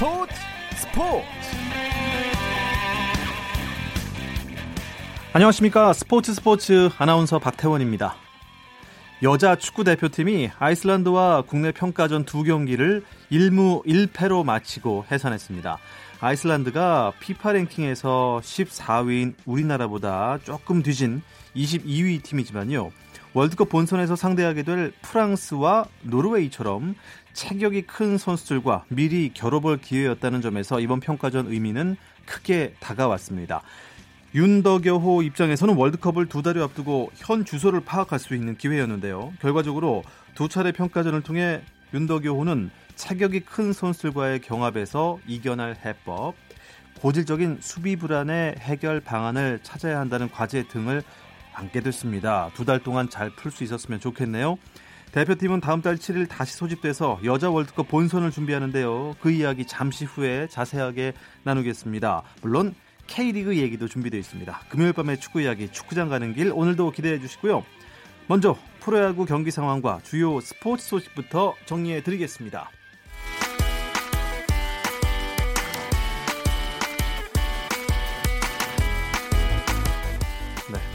스포츠 스포츠 안녕하십니까 스포츠 스포츠 아나운서 박태원입니다. 여자 축구 대표팀이 아이슬란드와 국내 평가전 두 경기를 1무 1패로 마치고 해산했습니다. 아이슬란드가 피파 랭킹에서 14위인 우리나라보다 조금 뒤진 22위 팀이지만요. 월드컵 본선에서 상대하게 될 프랑스와 노르웨이처럼 체격이 큰 선수들과 미리 겨뤄볼 기회였다는 점에서 이번 평가전 의미는 크게 다가왔습니다. 윤덕여호 입장에서는 월드컵을 두 달여 앞두고 현 주소를 파악할 수 있는 기회였는데요. 결과적으로 두 차례 평가전을 통해 윤덕여호는 체격이 큰 선수들과의 경합에서 이겨낼 해법, 고질적인 수비 불안의 해결 방안을 찾아야 한다는 과제 등을 안게 됐습니다. 두 달 동안 잘 풀 수 있었으면 좋겠네요. 대표팀은 다음 달 7일 다시 소집돼서 여자 월드컵 본선을 준비하는데요. 그 이야기 잠시 후에 자세하게 나누겠습니다. 물론 K리그 얘기도 준비되어 있습니다. 금요일 밤의 축구 이야기 축구장 가는 길 오늘도 기대해 주시고요. 먼저 프로야구 경기 상황과 주요 스포츠 소식부터 정리해 드리겠습니다.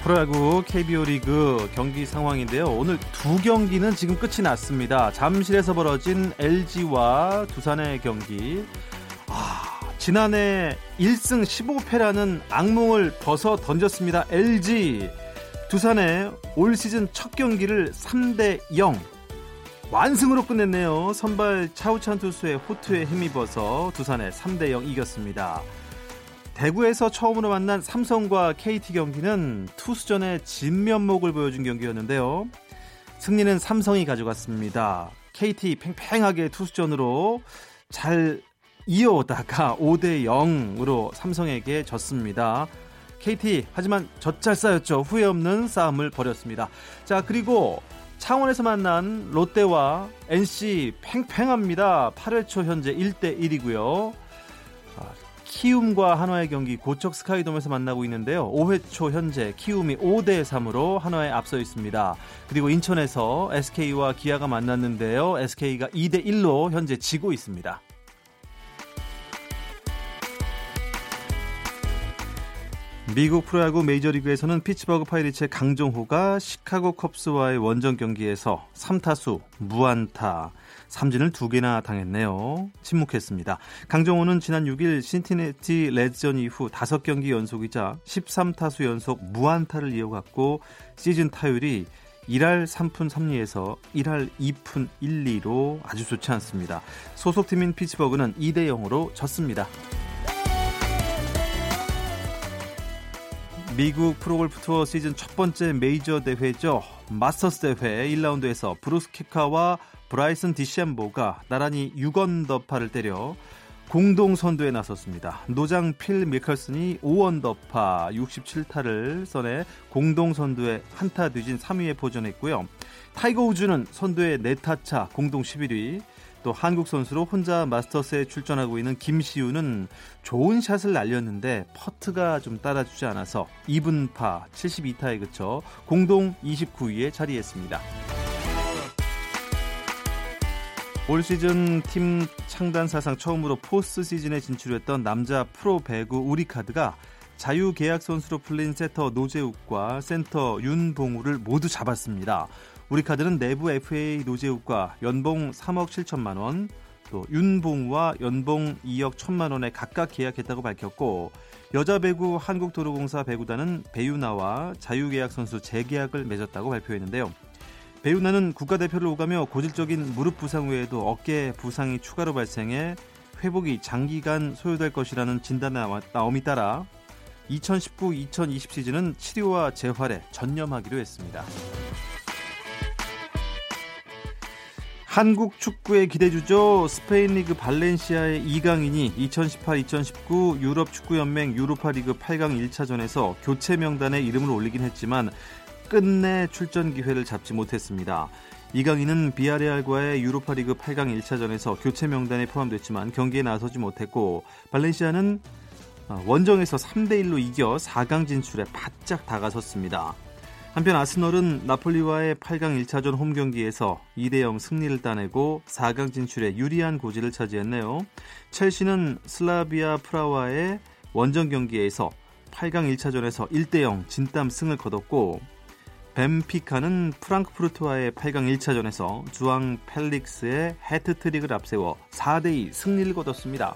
프로야구 KBO 리그 경기 상황인데요. 오늘 두 경기는 지금 끝이 났습니다. 잠실에서 벌어진 LG와 두산의 경기. 아, 지난해 1승 15패라는 악몽을 벗어 던졌습니다. LG. 두산의 올 시즌 첫 경기를 3대 0 완승으로 끝냈네요. 선발 차우찬 투수의 호투에 힘입어서 두산의 3대 0 이겼습니다. 대구에서 처음으로 만난 삼성과 KT 경기는 투수전의 진면목을 보여준 경기였는데요. 승리는 삼성이 가져갔습니다. KT 팽팽하게 투수전으로 잘 이어오다가 5대 0으로 삼성에게 졌습니다. KT 하지만 젖잘 쌓였죠. 후회 없는 싸움을 벌였습니다. 자 그리고 창원에서 만난 롯데와 NC 팽팽합니다. 8회 초 현재 1대 1이고요. 키움과 한화의 경기 고척 스카이돔에서 만나고 있는데요. 5회 초 현재 키움이 5대 3으로 한화에 앞서 있습니다. 그리고 인천에서 SK와 기아가 만났는데요. SK가 2대 1로 현재 지고 있습니다. 미국 프로야구 메이저리그에서는 피츠버그 파이리츠의 강정호가 시카고 컵스와의 원정 경기에서 3타수 무안타 삼진을 두 개나 당했네요. 침묵했습니다. 강정호는 지난 6일 신티네티 레드전 이후 5경기 연속이자 13타수 연속 무안타를 이어갔고 시즌 타율이 1할 3푼 3리에서 1할 2푼 1, 2로 아주 좋지 않습니다. 소속팀인 피츠버그는 2대 0으로 졌습니다. 미국 프로골프 투어 시즌 첫 번째 메이저 대회죠. 마스터스 대회 1라운드에서 브룩스 켑카와 브라이슨 디섐보가 나란히 6언더파를 때려 공동 선두에 나섰습니다. 노장 필 미컬슨이 5언더파 67타를 써내 공동 선두에 한타 뒤진 3위에 포진했고요. 타이거 우즈는 선두에 4타차 공동 11위, 또 한국 선수로 혼자 마스터스에 출전하고 있는 김시우는 좋은 샷을 날렸는데 퍼트가 좀 따라주지 않아서 이븐파 72타에 그쳐 공동 29위에 자리했습니다. 올 시즌 팀 창단 사상 처음으로 포스트 시즌에 진출했던 남자 프로 배구 우리카드가 자유 계약 선수로 풀린 세터 노재욱과 센터 윤봉우를 모두 잡았습니다. 우리카드는 내부 FA 노재욱과 연봉 3억 7천만 원, 또 윤봉우와 연봉 2억 1천만 원에 각각 계약했다고 밝혔고 여자 배구 한국도로공사 배구단은 배유나와 자유계약 선수 재계약을 맺었다고 발표했는데요. 배우나는 국가대표를 오가며 고질적인 무릎 부상 외에도 어깨 부상이 추가로 발생해 회복이 장기간 소요될 것이라는 진단 나옴이 따라 2019-2020 시즌은 치료와 재활에 전념하기로 했습니다. 한국 축구의 기대주죠. 스페인 리그 발렌시아의 이강인이 2018-2019 유럽 축구 연맹 유로파 리그 8강 1차전에서 교체 명단에 이름을 올리긴 했지만 끝내 출전 기회를 잡지 못했습니다. 이강인은 비아레알과의 유로파리그 8강 1차전에서 교체 명단에 포함됐지만 경기에 나서지 못했고 발렌시아는 원정에서 3대 1로 이겨 4강 진출에 바짝 다가섰습니다. 한편 아스널은 나폴리와의 8강 1차전 홈 경기에서 2대 0 승리를 따내고 4강 진출에 유리한 고지를 차지했네요. 첼시는 슬라비아 프라와의 원정 경기에서 8강 1차전에서 1대 0 진땀 승을 거뒀고 벤피카는 프랑크푸르트와의 8강 1차전에서 주앙 펠릭스의 해트트릭을 앞세워 4대2 승리를 거뒀습니다.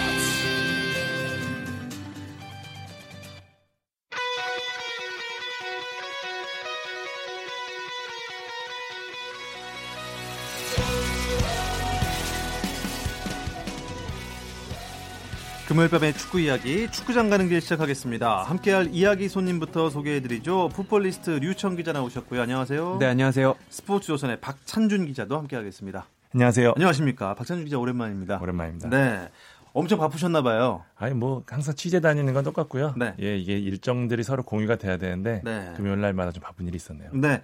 금요일 밤의 축구 이야기 축구장 가는 길 시작하겠습니다. 함께할 이야기 손님부터 소개해드리죠. 풋볼리스트 류청 기자 나오셨고요. 안녕하세요. 네, 안녕하세요. 스포츠조선의 박찬준 기자도 함께하겠습니다. 안녕하세요. 안녕하십니까. 박찬준 기자 오랜만입니다. 오랜만입니다. 네. 엄청 바쁘셨나 봐요. 아니 뭐 항상 취재 다니는 건 똑같고요. 네. 예, 이게 일정들이 서로 공유가 돼야 되는데 네. 금요일 날마다 좀 바쁜 일이 있었네요. 네.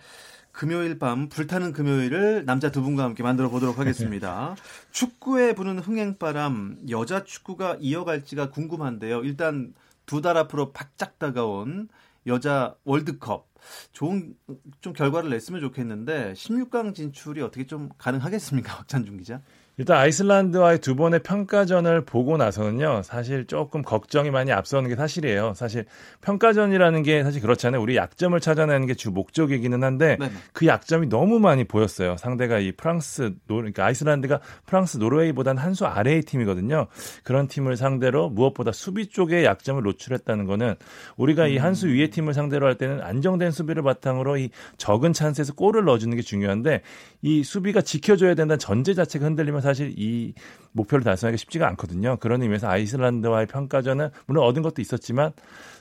금요일 밤 불타는 금요일을 남자 두 분과 함께 만들어 보도록 하겠습니다. 축구에 부는 흥행바람 여자 축구가 이어갈지가 궁금한데요. 일단 두 달 앞으로 바짝 다가온 여자 월드컵 좋은 좀 결과를 냈으면 좋겠는데 16강 진출이 어떻게 좀 가능하겠습니까? 박찬중 기자. 일단 아이슬란드와의 두 번의 평가전을 보고 나서는요, 사실 조금 걱정이 많이 앞서는 게 사실이에요. 사실 평가전이라는 게 사실 그렇잖아요. 우리 약점을 찾아내는 게 주 목적이기는 한데 네네. 그 약점이 너무 많이 보였어요. 상대가 이 프랑스, 노, 그러니까 아이슬란드가 프랑스, 노르웨이보다는 한 수 아래의 팀이거든요. 그런 팀을 상대로 무엇보다 수비 쪽에 약점을 노출했다는 거는 우리가 이한 수 위의 팀을 상대로 할 때는 안정된 수비를 바탕으로 이 적은 찬스에서 골을 넣어주는 게 중요한데 이 수비가 지켜줘야 된다는 전제 자체가 흔들리면 사실 이 목표를 달성하기 쉽지가 않거든요. 그런 의미에서 아이슬란드와의 평가전은 물론 얻은 것도 있었지만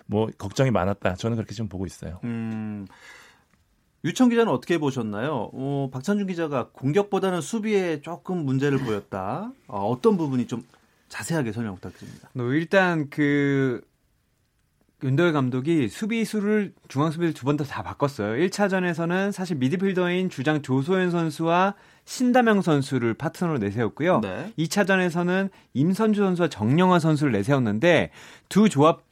뭐 걱정이 많았다. 저는 그렇게 좀 보고 있어요. 음. 유청 기자는 어떻게 보셨나요? 어, 박찬준 기자가 공격보다는 수비에 조금 문제를 보였다. 어, 어떤 부분이 좀 자세하게 설명 부탁드립니다. 뭐 일단 그 윤도열 감독이 수비수를 중앙 수비를 두 번 더 다 바꿨어요. 1차전에서는 사실 미드필더인 주장 조소연 선수와 신다명 선수를 파트너로 내세웠고요. 네. 2차전에서는 임선주 선수와 정영화 선수를 내세웠는데 두 조합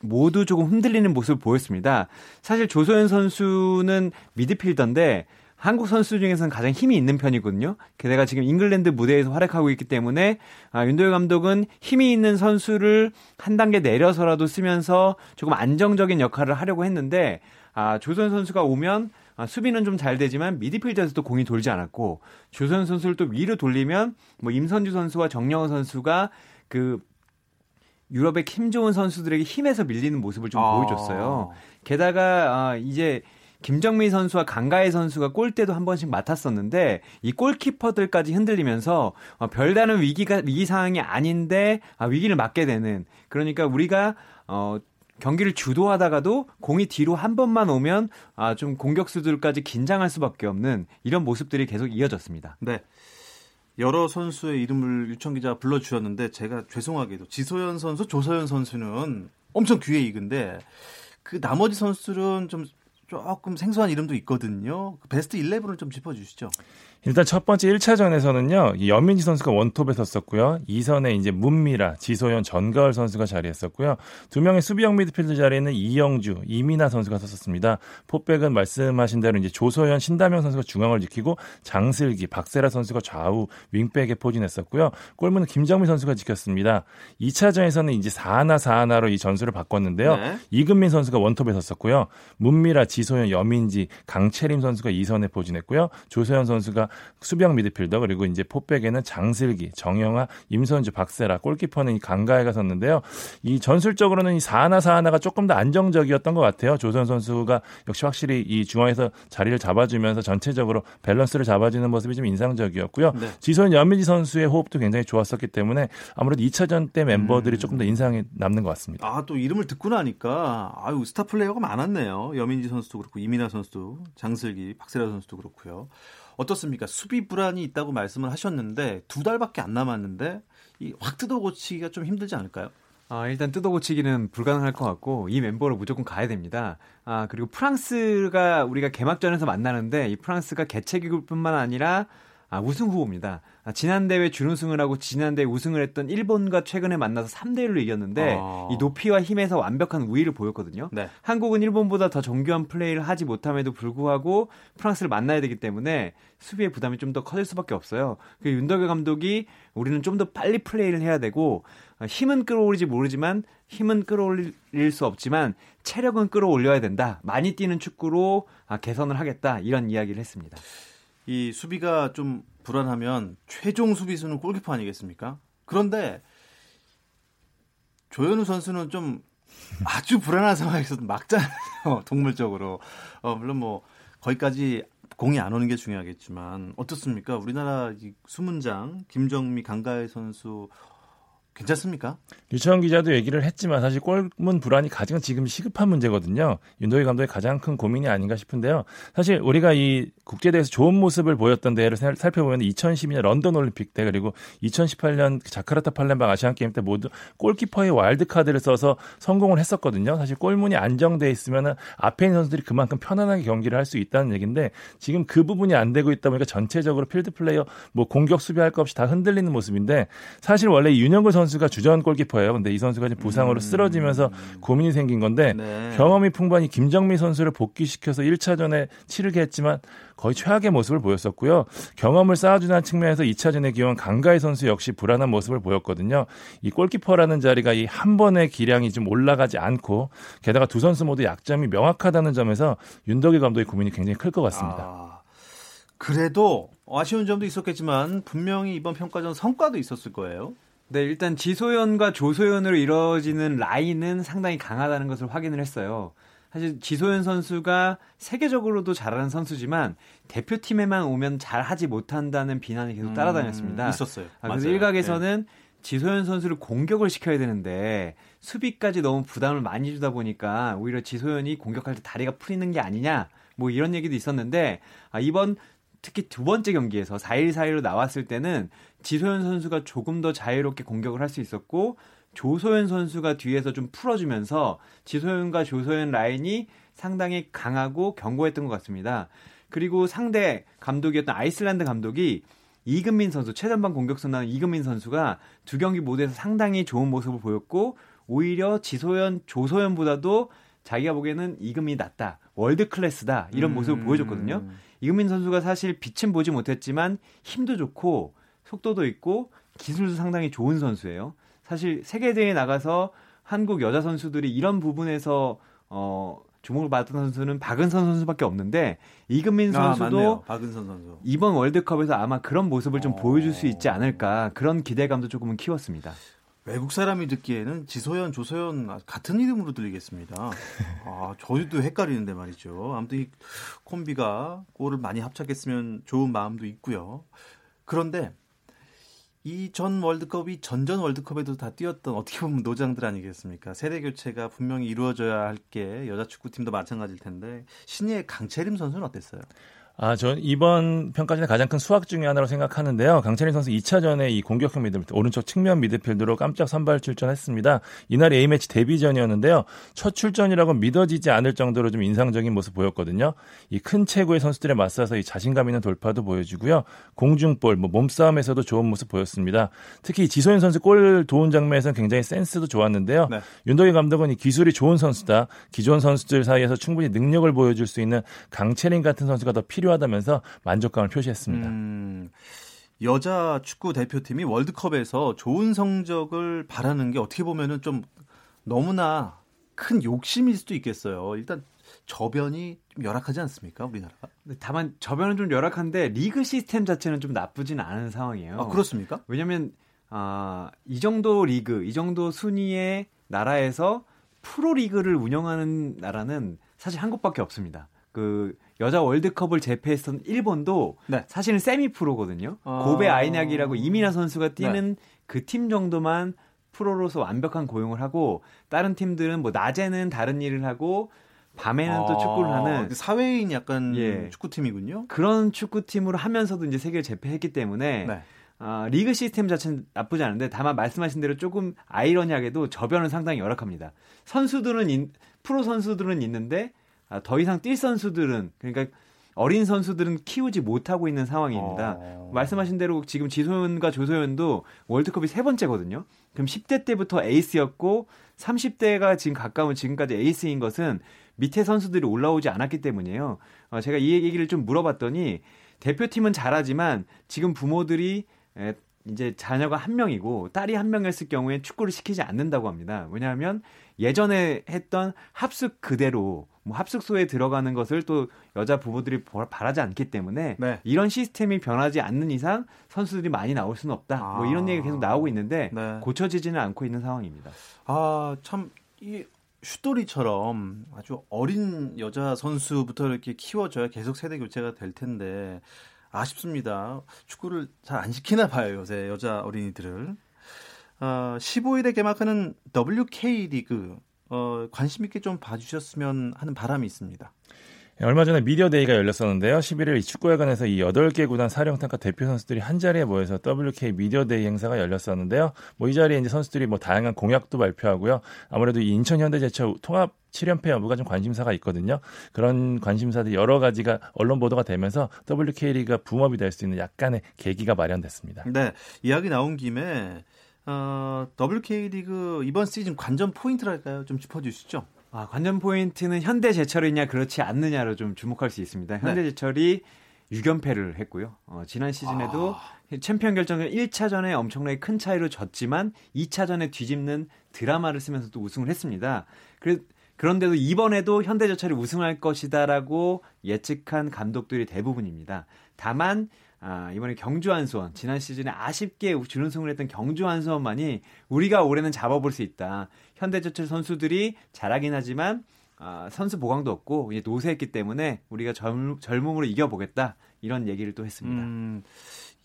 모두 조금 흔들리는 모습을 보였습니다. 사실 조소연 선수는 미드필더인데 한국 선수 중에서는 가장 힘이 있는 편이거든요. 게다가 지금 잉글랜드 무대에서 활약하고 있기 때문에 아, 윤도열 감독은 힘이 있는 선수를 한 단계 내려서라도 쓰면서 조금 안정적인 역할을 하려고 했는데 아, 조선 선수가 오면 아, 수비는 좀 잘 되지만 미드필드에서도 공이 돌지 않았고 조선 선수를 또 위로 돌리면 뭐 임선주 선수와 정영호 선수가 그 유럽의 힘 좋은 선수들에게 힘에서 밀리는 모습을 좀 아. 보여줬어요. 게다가 아, 이제 김정미 선수와 강가혜 선수가 골대도 한 번씩 맡았었는데 이 골키퍼들까지 흔들리면서 어, 별다른 위기가 위기 상황이 아닌데 아, 위기를 맞게 되는 그러니까 우리가 어 경기를 주도하다가도 공이 뒤로 한 번만 오면 아, 좀 공격수들까지 긴장할 수밖에 없는 이런 모습들이 계속 이어졌습니다. 네. 여러 선수의 이름을 유청 기자가 불러주셨는데 제가 죄송하게도 지소연 선수, 조서연 선수는 엄청 귀에 익은데 그 나머지 선수들은 좀 조금 생소한 이름도 있거든요. 그 베스트 11을 좀 짚어주시죠. 일단 첫 번째 1차전에서는요. 연민지 선수가 원톱에 섰었고요. 2선에 이제 문미라, 지소연, 전가을 선수가 자리했었고요. 두 명의 수비형 미드필드 자리에는 이영주, 이민아 선수가 섰었습니다. 포백은 말씀하신 대로 이제 조소연, 신다명 선수가 중앙을 지키고 장슬기, 박세라 선수가 좌우 윙백에 포진했었고요. 골문은 김정민 선수가 지켰습니다. 2차전에서는 이제 4하나 4하나로 이 전술을 바꿨는데요. 네. 이금민 선수가 원톱에 섰었고요. 문미라, 지소연, 여민지, 강채림 선수가 2선에 포진했고요. 조소연 선수가 수비형 미드필더 그리고 이제 포백에는 장슬기, 정영아, 임선주, 박세라, 골키퍼는 이 강가해가 섰는데요. 이 전술적으로는 이 4하나 4하나가 조금 더 안정적이었던 것 같아요. 조선 선수가 역시 확실히 이 중앙에서 자리를 잡아주면서 전체적으로 밸런스를 잡아주는 모습이 좀 인상적이었고요. 네. 지소연 여민지 선수의 호흡도 굉장히 좋았었기 때문에 아무래도 2차전 때 멤버들이 음. 조금 더 인상이 남는 것 같습니다. 아, 또 이름을 듣고 나니까 아유, 스타 플레이어가 많았네요. 여민지 선수 선수도 그렇고 이민아 선수도 장슬기, 박세라 선수도 그렇고요. 어떻습니까? 수비 불안이 있다고 말씀을 하셨는데 두 달밖에 안 남았는데 이 확 뜯어 고치기가 좀 힘들지 않을까요? 아, 일단 뜯어 고치기는 불가능할 것 같고 이 멤버로 무조건 가야 됩니다. 아, 그리고 프랑스가 우리가 개막전에서 만나는데 이 프랑스가 개최기구뿐만 아니라 아, 우승 후보입니다. 아, 지난 대회 준우승을 하고 지난 대회 우승을 했던 일본과 최근에 만나서 3대 1로 이겼는데 아. 이 높이와 힘에서 완벽한 우위를 보였거든요. 네. 한국은 일본보다 더 정교한 플레이를 하지 못함에도 불구하고 프랑스를 만나야 되기 때문에 수비의 부담이 좀 더 커질 수밖에 없어요. 그 윤덕열 감독이 우리는 좀 더 빨리 플레이를 해야 되고 아, 힘은 끌어올리지 모르지만 힘은 끌어올릴 수 없지만 체력은 끌어올려야 된다. 많이 뛰는 축구로 아, 개선을 하겠다. 이런 이야기를 했습니다. 이 수비가 좀 불안하면 최종 수비수는 골키퍼 아니겠습니까? 그런데 조현우 선수는 좀 아주 불안한 상황에서 막잖아요. 동물적으로. 어, 물론 뭐 거기까지 공이 안 오는 게 중요하겠지만 어떻습니까? 우리나라 수문장 김정미 강가애 선수 괜찮습니까? 유채원 기자도 얘기를 했지만 사실 골문 불안이 가장 지금 시급한 문제거든요. 윤덕여 감독의 가장 큰 고민이 아닌가 싶은데요. 사실 우리가 이 국제대회에서 좋은 모습을 보였던 대회를 살펴보면 2012년 런던 올림픽 때 그리고 2018년 자카르타 팔렘방 아시안 게임 때 모두 골키퍼의 와일드 카드를 써서 성공을 했었거든요. 사실 골문이 안정돼 있으면 앞에 있는 선수들이 그만큼 편안하게 경기를 할 수 있다는 얘기인데 지금 그 부분이 안 되고 있다 보니까 전체적으로 필드 플레이어 뭐 공격 수비할 것 없이 다 흔들리는 모습인데 사실 원래 윤영글 선수 선수가 주전 골키퍼예요. 근데 이 선수가 지금 부상으로 음. 쓰러지면서 고민이 생긴 건데 네. 경험이 풍부한 이 김정미 선수를 복귀시켜서 1차전에 치르게 했지만 거의 최악의 모습을 보였었고요. 경험을 쌓아주는 측면에서 2차전에 기용한 강가희 선수 역시 불안한 모습을 보였거든요. 이 골키퍼라는 자리가 이 한 번의 기량이 좀 올라가지 않고 게다가 두 선수 모두 약점이 명확하다는 점에서 윤덕일 감독의 고민이 굉장히 클 것 같습니다. 아, 그래도 아쉬운 점도 있었겠지만 분명히 이번 평가전 성과도 있었을 거예요. 네, 일단 지소연과 조소연으로 이루어지는 라인은 상당히 강하다는 것을 확인을 했어요. 사실 지소연 선수가 세계적으로도 잘하는 선수지만 대표팀에만 오면 잘하지 못한다는 비난이 계속 음, 따라다녔습니다. 음, 있었어요. 아, 그래서 일각에서는 네. 지소연 선수를 공격을 시켜야 되는데 수비까지 너무 부담을 많이 주다 보니까 오히려 지소연이 공격할 때 다리가 풀리는 게 아니냐 뭐 이런 얘기도 있었는데 아, 이번 특히 두 번째 경기에서 4일 4일로 나왔을 때는 지소연 선수가 조금 더 자유롭게 공격을 할 수 있었고 조소연 선수가 뒤에서 좀 풀어주면서 지소연과 조소연 라인이 상당히 강하고 견고했던 것 같습니다. 그리고 상대 감독이었던 아이슬란드 감독이 이금민 선수 최전방 공격수 나온 이금민 선수가 두 경기 모두에서 상당히 좋은 모습을 보였고 오히려 지소연 조소연보다도 자기가 보기에는 이금민이 낫다 월드 클래스다 이런 모습을 음. 보여줬거든요. 이금민 선수가 사실 빛은 보지 못했지만 힘도 좋고 속도도 있고 기술도 상당히 좋은 선수예요. 사실 세계 대회에 나가서 한국 여자 선수들이 이런 부분에서 어 주목을 받던 선수는 박은선 선수밖에 없는데 이금민 아, 선수도 아, 박은선 선수. 이번 월드컵에서 아마 그런 모습을 좀 어... 보여줄 수 있지 않을까 그런 기대감도 조금은 키웠습니다. 외국 사람이 듣기에는 지소연, 조소연 같은 이름으로 들리겠습니다. 아, 저희도 헷갈리는데 말이죠. 아무튼 이 콤비가 골을 많이 합작했으면 좋은 마음도 있고요. 그런데 이 전 월드컵이 전전 월드컵에도 다 뛰었던 어떻게 보면 노장들 아니겠습니까? 세대 교체가 분명히 이루어져야 할 게 여자 축구팀도 마찬가지일 텐데 신예 강채림 선수는 어땠어요? 아, 전 이번 평가전의 가장 큰 수확 중의 하나로 생각하는데요. 강찬희 선수 2차전에 이 공격형 미드필더, 오른쪽 측면 미드필더로 깜짝 선발 출전했습니다. 이날이 A매치 데뷔전이었는데요. 첫 출전이라고 믿어지지 않을 정도로 좀 인상적인 모습 보였거든요. 이 큰 체구의 선수들에 맞서서 이 자신감 있는 돌파도 보여주고요. 공중볼, 뭐 몸싸움에서도 좋은 모습 보였습니다. 특히 지소연 선수 골 도운 장면에서는 굉장히 센스도 좋았는데요. 네. 윤덕희 감독은 이 기술이 좋은 선수다. 기존 선수들 사이에서 충분히 능력을 보여줄 수 있는 강채린 같은 선수가 더 필요 필요하다면서 만족감을 표시했습니다. 음, 여자 축구 대표팀이 월드컵에서 좋은 성적을 바라는 게 어떻게 보면은 좀 너무나 큰 욕심일 수도 있겠어요. 일단 저변이 좀 열악하지 않습니까, 우리나라가? 다만 저변은 좀 열악한데 리그 시스템 자체는 좀 나쁘진 않은 상황이에요. 아, 그렇습니까? 왜냐하면 아, 이 정도 리그, 이 정도 순위의 나라에서 프로 리그를 운영하는 나라는 사실 한국밖에 없습니다. 그 여자 월드컵을 제패했던 일본도 네. 사실은 세미 프로거든요. 아... 고베 아이낙이라고 이민아 선수가 뛰는 네. 그팀 정도만 프로로서 완벽한 고용을 하고 다른 팀들은 뭐 낮에는 다른 일을 하고 밤에는 아, 또 축구를 하는 그 사회인 약간 예. 축구팀이군요. 그런 축구팀으로 하면서도 이제 세계를 제패했기 때문에 네. 어, 리그 시스템 자체는 나쁘지 않은데 다만 말씀하신 대로 조금 아이러니하게도 저변은 상당히 열악합니다. 선수들은 인, 프로 선수들은 있는데 아, 더 이상 뛸 선수들은 그러니까 어린 선수들은 키우지 못하고 있는 상황입니다. 어... 말씀하신 대로 지금 지소연과 조소현도 월드컵이 세 번째거든요. 그럼 10대 때부터 에이스였고 30대가 지금 가까운 지금까지 에이스인 것은 밑에 선수들이 올라오지 않았기 때문이에요. 어, 제가 이 얘기를 좀 물어봤더니 대표팀은 잘하지만 지금 부모들이 에, 이제 자녀가 한 명이고 딸이 한 명이었을 경우에 축구를 시키지 않는다고 합니다. 왜냐하면 예전에 했던 합숙 그대로 뭐 합숙소에 들어가는 것을 또 여자 부부들이 바라지 않기 때문에 네. 이런 시스템이 변하지 않는 이상 선수들이 많이 나올 수는 없다. 아. 뭐 이런 얘기가 계속 나오고 있는데 네. 고쳐지지는 않고 있는 상황입니다. 아, 참 이 슈토리처럼 아주 어린 여자 선수부터 이렇게 키워줘야 계속 세대 교체가 될 텐데 아쉽습니다. 축구를 잘 안 시키나 봐요, 요새 여자 어린이들을. 어, 15일에 개막하는 WK 리그 어, 관심 있게 좀 봐주셨으면 하는 바람이 있습니다. 예, 얼마 전에 미디어데이가 열렸었는데요. 11일 이 축구회관에서 이 8개 구단 사령탑과 대표 선수들이 한 자리에 모여서 WK 미디어데이 행사가 열렸었는데요. 뭐 이 자리에 이제 선수들이 뭐 다양한 공약도 발표하고요. 아무래도 이 인천 현대제철 통합 7연패 여부가 좀 관심사가 있거든요. 그런 관심사들이 여러 가지가 언론 보도가 되면서 WK리가 붕업이 될 수 있는 약간의 계기가 마련됐습니다. 네. 이야기 나온 김에 어, WK리그 이번 시즌 관전 포인트랄까요? 좀 짚어주시죠. 아, 관전 포인트는 현대제철이냐 그렇지 않느냐로 좀 주목할 수 있습니다. 네. 현대제철이 네. 6연패를 했고요. 어, 지난 시즌에도 아... 챔피언 결정전 1차전에 엄청나게 큰 차이로 졌지만 2차전에 뒤집는 드라마를 쓰면서 또 우승을 했습니다. 그래, 그런데도 이번에도 현대제철이 우승할 것이다라고 예측한 감독들이 대부분입니다. 다만 아, 이번에 경주 한수원 지난 시즌에 아쉽게 준우승을 했던 경주 한수원만이 우리가 올해는 잡아볼 수 있다. 현대제철 선수들이 잘하긴 하지만 아, 선수 보강도 없고 이제 노쇠했기 때문에 우리가 젊, 젊음으로 이겨보겠다 이런 얘기를 또 했습니다. 음,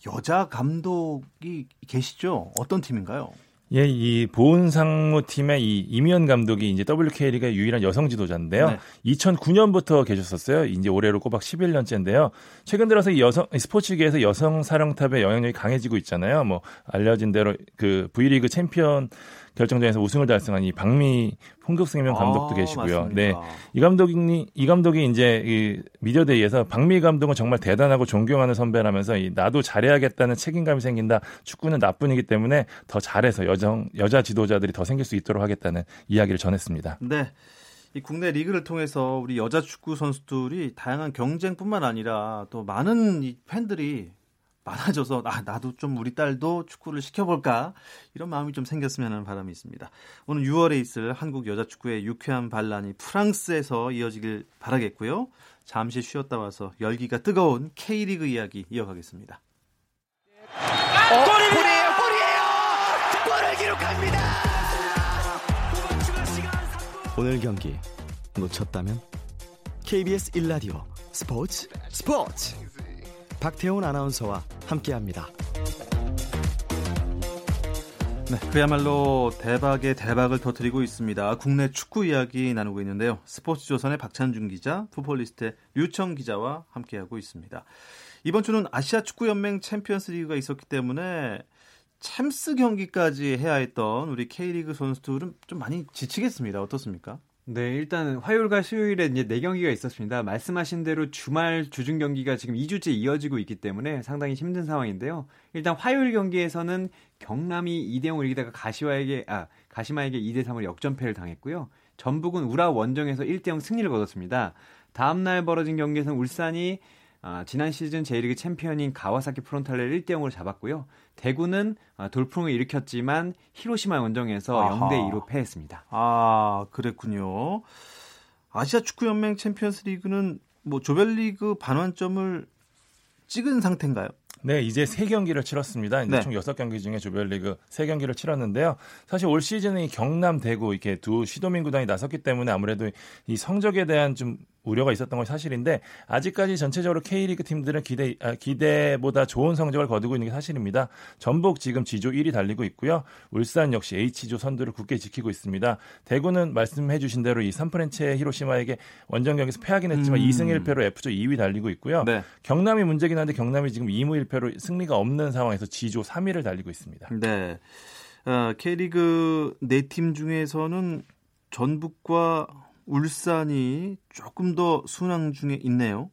여자 감독이 계시죠? 어떤 팀인가요? 예, 이 보은상무 팀의 이 이미연 감독이 이제 WK리그의 유일한 여성 지도자인데요. 네. 2009년부터 계셨었어요. 이제 올해로 꼬박 11년째인데요. 최근 들어서 이 여성 스포츠계에서 여성 사령탑의 영향력이 강해지고 있잖아요. 뭐 알려진 대로 그 V리그 챔피언 결정전에서 우승을 달성한 이 박미 홍국승이명 감독도 아, 계시고요. 맞습니다. 네. 이 감독이 이 감독이 이제 이 미디어데이에서 박미 감독은 정말 대단하고 존경하는 선배라면서 이 나도 잘해야겠다는 책임감이 생긴다. 축구는 나뿐이기 때문에 더 잘해서 여정 여자 지도자들이 더 생길 수 있도록 하겠다는 이야기를 전했습니다. 네. 이 국내 리그를 통해서 우리 여자 축구 선수들이 다양한 경쟁뿐만 아니라 또 많은 이 팬들이 많아져서 아 나도 좀 우리 딸도 축구를 시켜볼까 이런 마음이 좀 생겼으면 하는 바람이 있습니다. 오늘 6월에 있을 한국 여자 축구의 유쾌한 반란이 프랑스에서 이어지길 바라겠고요. 잠시 쉬었다 와서 열기가 뜨거운 K리그 이야기 이어가겠습니다. 어, 골이에요, 골이에요, 골을 기록합니다. 오늘 경기 놓쳤다면 KBS 1라디오 스포츠 스포츠 박태훈 아나운서와 함께합니다. 네, 그야말로 대박의 대박을 터뜨리고 있습니다. 국내 축구 이야기 나누고 있는데요. 스포츠조선의 박찬준 기자, 풋볼리스트의 류청 기자와 함께하고 있습니다. 이번 주는 아시아 축구연맹 챔피언스 리그가 있었기 때문에 챔스 경기까지 해야 했던 우리 K리그 선수들은 좀 많이 지치겠습니다. 어떻습니까? 네, 일단 화요일과 수요일에 이제 네 경기가 있었습니다. 말씀하신 대로 주말 주중 경기가 지금 2주째 이어지고 있기 때문에 상당히 힘든 상황인데요. 일단 화요일 경기에서는 경남이 2대 0을 이기다가 가시와에게 아, 가시마에게 2대 3을 역전패를 당했고요. 전북은 우라 원정에서 1대 0 승리를 거뒀습니다. 다음 날 벌어진 경기에서는 울산이 아, 지난 시즌 J1리그 챔피언인 가와사키 프론타레를 1대 0으로 잡았고요. 대구는 아, 돌풍을 일으켰지만 히로시마 원정에서 아하. 0대 2로 패했습니다. 아, 그랬군요. 아시아 축구 연맹 챔피언스 리그는 뭐 조별리그 반환점을 찍은 상태인가요? 네, 이제 세 경기를 치렀습니다. 이제 네. 총 여섯 경기 중에 조별리그 세 경기를 치렀는데요. 사실 올 시즌은 경남, 대구 이렇게 두 시도민 구단이 나섰기 때문에 아무래도 이 성적에 대한 좀 우려가 있었던 건 사실인데 아직까지 전체적으로 K리그 팀들은 기대 아, 기대보다 좋은 성적을 거두고 있는 게 사실입니다. 전북 지금 G조 1위 달리고 있고요. 울산 역시 H조 선두를 굳게 지키고 있습니다. 대구는 말씀해 주신 대로 이 산프렌체 히로시마에게 원정 경기에서 패하긴 했지만 음. 2승 1패로 F조 2위 달리고 있고요. 네. 경남이 문제긴 한데 경남이 지금 2무 1패로 승리가 없는 상황에서 G조 3위를 달리고 있습니다. 네. 어, K리그 네 팀 중에서는 전북과 울산이 조금 더 순항 중에 있네요.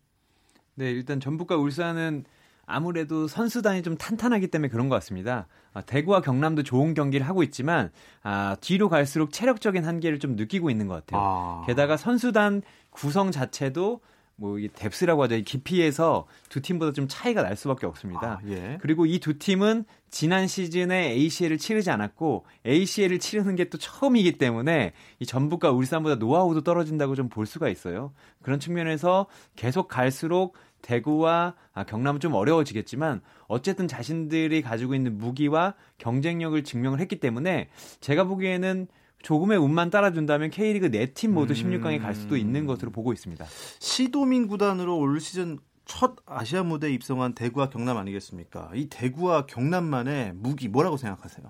네, 일단 전북과 울산은 아무래도 선수단이 좀 탄탄하기 때문에 그런 것 같습니다. 아, 대구와 경남도 좋은 경기를 하고 있지만 아, 뒤로 갈수록 체력적인 한계를 좀 느끼고 있는 것 같아요. 아. 게다가 선수단 구성 자체도 뭐이 뎁스라고 하죠. 이 깊이에서 두 팀보다 좀 차이가 날 수밖에 없습니다. 아, 예. 그리고 이 두 팀은 지난 시즌에 ACL을 치르지 않았고 ACL을 치르는 게 또 처음이기 때문에 이 전북과 울산보다 노하우도 떨어진다고 좀 볼 수가 있어요. 그런 측면에서 계속 갈수록 대구와 아, 경남은 좀 어려워지겠지만 어쨌든 자신들이 가지고 있는 무기와 경쟁력을 증명을 했기 때문에 제가 보기에는 조금의 운만 따라준다면 K리그 네 팀 모두 16강에 갈 수도 있는 음. 것으로 보고 있습니다. 시도민 구단으로 올 시즌 첫 아시아 무대에 입성한 대구와 경남 아니겠습니까? 이 대구와 경남만의 무기 뭐라고 생각하세요?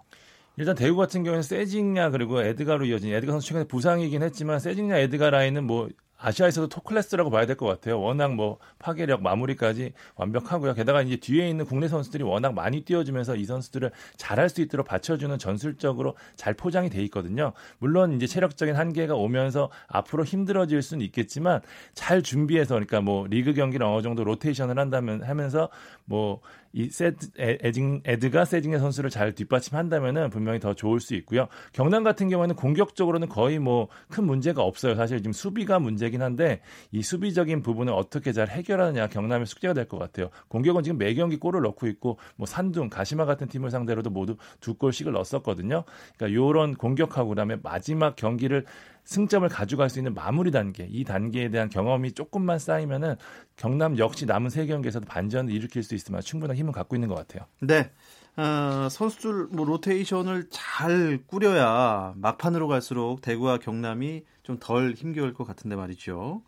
일단 대구 같은 경우에는 세징야 그리고 에드가로 이어진 에드가 선수 최근에 부상이긴 했지만 세징야 에드가 라인은 뭐 아시아에서도 토클래스라고 봐야 될 것 같아요. 워낙 뭐 파괴력 마무리까지 완벽하고요. 게다가 이제 뒤에 있는 국내 선수들이 워낙 많이 뛰어주면서 이 선수들을 잘할 수 있도록 받쳐주는 전술적으로 잘 포장이 돼 있거든요. 물론 이제 체력적인 한계가 오면서 앞으로 힘들어질 수는 있겠지만 잘 준비해서 그러니까 뭐 리그 경기를 어느 정도 로테이션을 한다면 하면서 뭐 이 세드, 에징, 에드가 세징의 선수를 잘 뒷받침한다면은 분명히 더 좋을 수 있고요. 경남 같은 경우에는 공격적으로는 거의 뭐 큰 문제가 없어요. 사실 지금 수비가 문제긴 한데 이 수비적인 부분을 어떻게 잘 해결하느냐 경남의 숙제가 될 것 같아요. 공격은 지금 매 경기 골을 넣고 있고 뭐 산둥, 가시마 같은 팀을 상대로도 모두 두 골씩을 넣었었거든요. 그러니까 요런 공격하고 그다음에 마지막 경기를 승점을 가져갈 수 있는 마무리 단계, 이 단계에 대한 경험이 조금만 쌓이면은 경남 역시 남은 세 경기에서도 반전을 일으킬 수 있으면 충분한 힘을 갖고 있는 것 같아요. 네. 어, 선수들 뭐 로테이션을 잘 꾸려야 막판으로 갈수록 대구와 경남이 좀 덜 힘겨울 것 같은데 말이죠.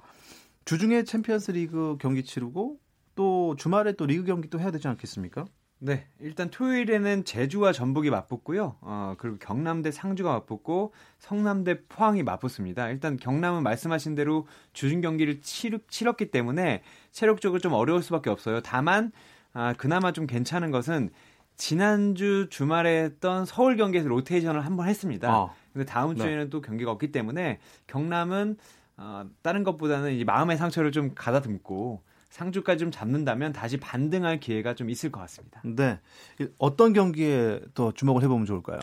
주중에 챔피언스 리그 경기 치르고 또 주말에 또 리그 경기 또 해야 되지 않겠습니까? 네, 일단 토요일에는 제주와 전북이 맞붙고요. 어, 그리고 경남 대 상주가 맞붙고 성남 대 포항이 맞붙습니다. 일단 경남은 말씀하신 대로 주중 경기를 치르, 치렀기 때문에 체력적으로 좀 어려울 수밖에 없어요. 다만 아, 그나마 좀 괜찮은 것은 지난주 주말에 했던 서울 경기에서 로테이션을 한번 했습니다. 아, 근데 다음 네. 주에는 또 경기가 없기 때문에 경남은 어, 다른 것보다는 이제 마음의 상처를 좀 가다듬고 상주까지 좀 잡는다면 다시 반등할 기회가 좀 있을 것 같습니다. 네. 어떤 경기에 또 주목을 해보면 좋을까요?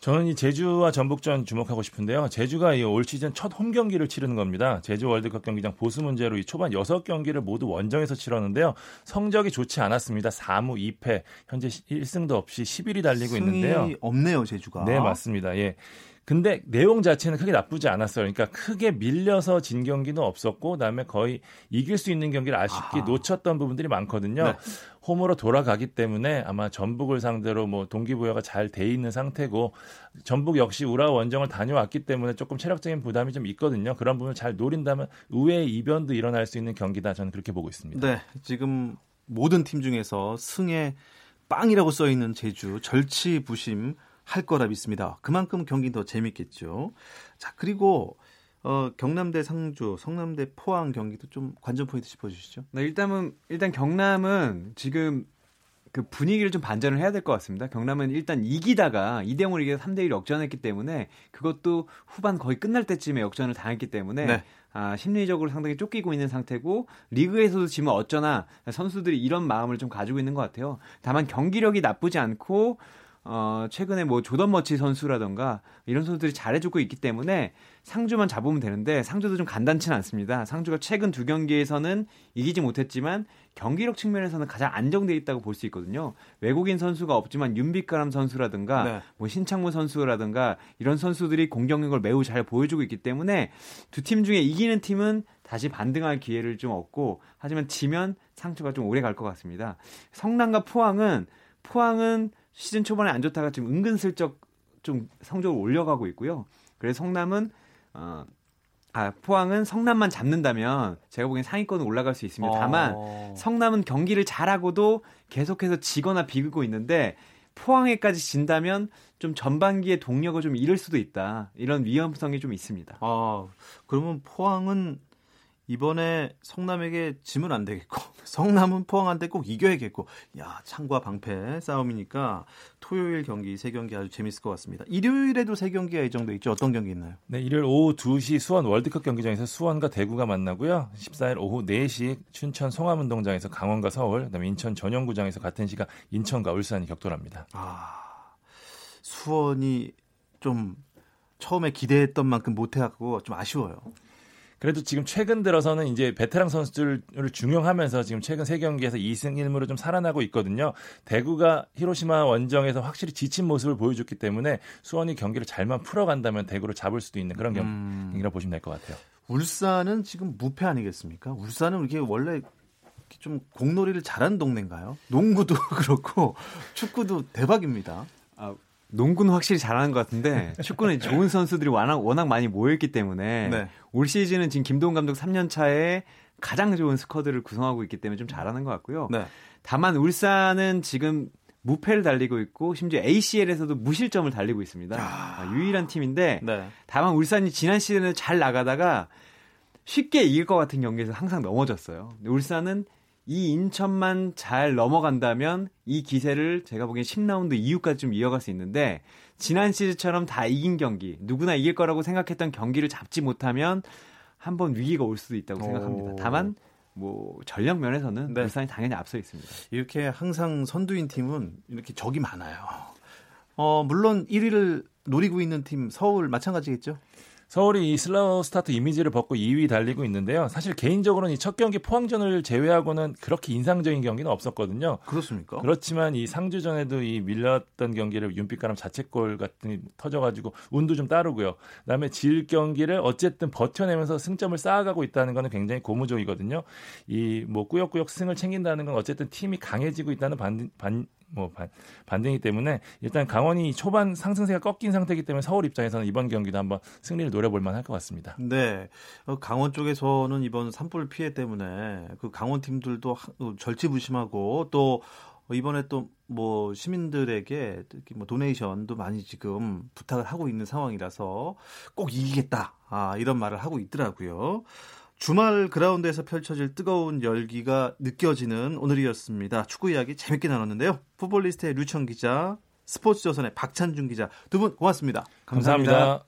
저는 이 제주와 전북전 주목하고 싶은데요. 제주가 올 시즌 첫 홈 경기를 치르는 겁니다. 제주 월드컵 경기장 보수 문제로 이 초반 6경기를 모두 원정에서 치렀는데요. 성적이 좋지 않았습니다. 4무 2패, 현재 1승도 없이 10일이 달리고 있는데요. 없네요, 제주가. 네, 맞습니다. 예. 근데 내용 자체는 크게 나쁘지 않았어요. 그러니까 크게 밀려서 진 경기는 없었고 그다음에 거의 이길 수 있는 경기를 아쉽게 아하. 놓쳤던 부분들이 많거든요. 네. 홈으로 돌아가기 때문에 아마 전북을 상대로 뭐 동기부여가 잘 돼 있는 상태고 전북 역시 우라 원정을 다녀왔기 때문에 조금 체력적인 부담이 좀 있거든요. 그런 부분을 잘 노린다면 의외의 이변도 일어날 수 있는 경기다 저는 그렇게 보고 있습니다. 네, 지금 모든 팀 중에서 승에 빵이라고 써 있는 제주 절치 부심 할 거라 믿습니다. 그만큼 경기 더 재밌겠죠. 자, 그리고 어, 경남대 상주, 성남대 포항 경기도 좀 관전 포인트 짚어주시죠. 네, 일단은 일단 경남은 지금 그 분위기를 좀 반전을 해야 될 것 같습니다. 경남은 일단 이기다가 2대 0으로 이겨 3대 1 역전했기 때문에 그것도 후반 거의 끝날 때쯤에 역전을 당했기 때문에 네. 아, 심리적으로 상당히 쫓기고 있는 상태고 리그에서도 지면 어쩌나 선수들이 이런 마음을 좀 가지고 있는 것 같아요. 다만 경기력이 나쁘지 않고 어, 최근에 뭐 조던 머치 선수라던가 이런 선수들이 잘해주고 있기 때문에 상주만 잡으면 되는데 상주도 좀 간단치는 않습니다. 상주가 최근 두 경기에서는 이기지 못했지만 경기력 측면에서는 가장 안정돼 있다고 볼 수 있거든요. 외국인 선수가 없지만 윤빛가람 선수라든가 네. 뭐 신창무 선수라든가 이런 선수들이 공격력을 매우 잘 보여주고 있기 때문에 두 팀 중에 이기는 팀은 다시 반등할 기회를 좀 얻고 하지만 지면 상주가 좀 오래 갈 것 같습니다. 성남과 포항은 포항은 시즌 초반에 안 좋다가 지금 은근슬쩍 좀 성적을 올려가고 있고요. 그래서 성남은 어, 아, 포항은 성남만 잡는다면 제가 보기엔 상위권은 올라갈 수 있습니다. 다만 어. 성남은 경기를 잘하고도 계속해서 지거나 비기고 있는데 포항에까지 진다면 좀 전반기에 동력을 좀 잃을 수도 있다. 이런 위험성이 좀 있습니다. 아, 그러면 포항은 이번에 성남에게 지면 안 되겠고 성남은 포항한테 꼭 이겨야겠고 야 창과 방패 싸움이니까 토요일 경기 세 경기 아주 재밌을 것 같습니다. 일요일에도 세 경기가 예정돼 있죠. 어떤 경기 있나요? 네, 일요일 오후 2시 수원 월드컵 경기장에서 수원과 대구가 만나고요. 14일 오후 4시 춘천 송암운동장에서 강원과 서울, 그다음에 인천 전용구장에서 같은 시각 인천과 울산이 격돌합니다. 아 수원이 좀 처음에 기대했던 만큼 못해갖고 좀 아쉬워요. 그래도 지금 최근 들어서는 이제 베테랑 선수들을 중용하면서 지금 최근 세 경기에서 2승 1무로 좀 살아나고 있거든요. 대구가 히로시마 원정에서 확실히 지친 모습을 보여줬기 때문에 수원이 경기를 잘만 풀어간다면 대구를 잡을 수도 있는 그런 음. 경기라고 보시면 될 것 같아요. 울산은 지금 무패 아니겠습니까? 울산은 이게 원래 좀 공놀이를 잘하는 동네인가요? 농구도 그렇고 축구도 대박입니다. 아, 농구는 확실히 잘하는 것 같은데 축구는 좋은 선수들이 워낙, 워낙 많이 모여있기 때문에 네. 올 시즌은 지금 김동훈 감독 3년 차에 가장 좋은 스쿼드를 구성하고 있기 때문에 좀 잘하는 것 같고요. 네. 다만 울산은 지금 무패를 달리고 있고 심지어 ACL에서도 무실점을 달리고 있습니다. 아, 유일한 팀인데 네. 다만 울산이 지난 시즌에 잘 나가다가 쉽게 이길 것 같은 경기에서 항상 넘어졌어요. 울산은 이 인천만 잘 넘어간다면 이 기세를 제가 보기엔 10라운드 이후까지 좀 이어갈 수 있는데 지난 시즌처럼 다 이긴 경기 누구나 이길 거라고 생각했던 경기를 잡지 못하면 한번 위기가 올 수도 있다고 오. 생각합니다. 다만 뭐 전력 면에서는 네. 울산이 당연히 앞서 있습니다. 이렇게 항상 선두인 팀은 이렇게 적이 많아요. 어, 물론 1위를 노리고 있는 팀 서울 마찬가지겠죠? 서울이 이 slow start 이미지를 벗고 2위 달리고 있는데요. 사실 개인적으로는 이 첫 경기 포항전을 제외하고는 그렇게 인상적인 경기는 없었거든요. 그렇습니까? 그렇지만 이 상주전에도 이 밀렸던 경기를 윤빛가람 자책골 같은 게 터져가지고 운도 좀 따르고요. 그다음에 질 경기를 어쨌든 버텨내면서 승점을 쌓아가고 있다는 거는 굉장히 고무적이거든요. 이 뭐 꾸역꾸역 승을 챙긴다는 건 어쨌든 팀이 강해지고 있다는 반, 반, 뭐 반, 반등이기 때문에 일단 강원이 초반 상승세가 꺾인 상태이기 때문에 서울 입장에서는 이번 경기도 한번 승리를 노려볼 만할 것 같습니다. 네. 어, 강원 쪽에서는 이번 산불 피해 때문에 그 강원 팀들도 하- 어, 절치부심하고 또 이번에 또 뭐 시민들에게 뭐 도네이션도 많이 지금 부탁을 하고 있는 상황이라서 꼭 이기겠다. 아, 이런 말을 하고 있더라고요. 주말 그라운드에서 펼쳐질 뜨거운 열기가 느껴지는 오늘이었습니다. 축구 이야기 재밌게 나눴는데요. 풋볼리스트의 류청 기자, 스포츠조선의 박찬준 기자 두 분 고맙습니다. 감사합니다.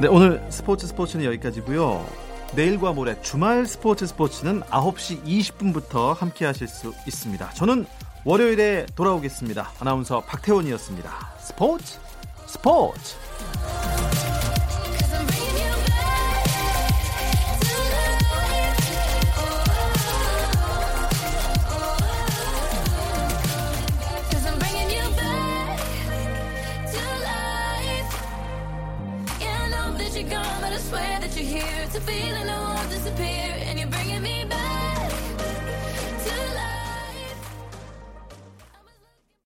네, 오늘 스포츠 스포츠는 여기까지고요. 내일과 모레 주말 스포츠 스포츠는 9시 20분부터 함께 하실 수 있습니다. 저는 월요일에 돌아오겠습니다. 아나운서 박태원이었습니다. 스포츠 스포츠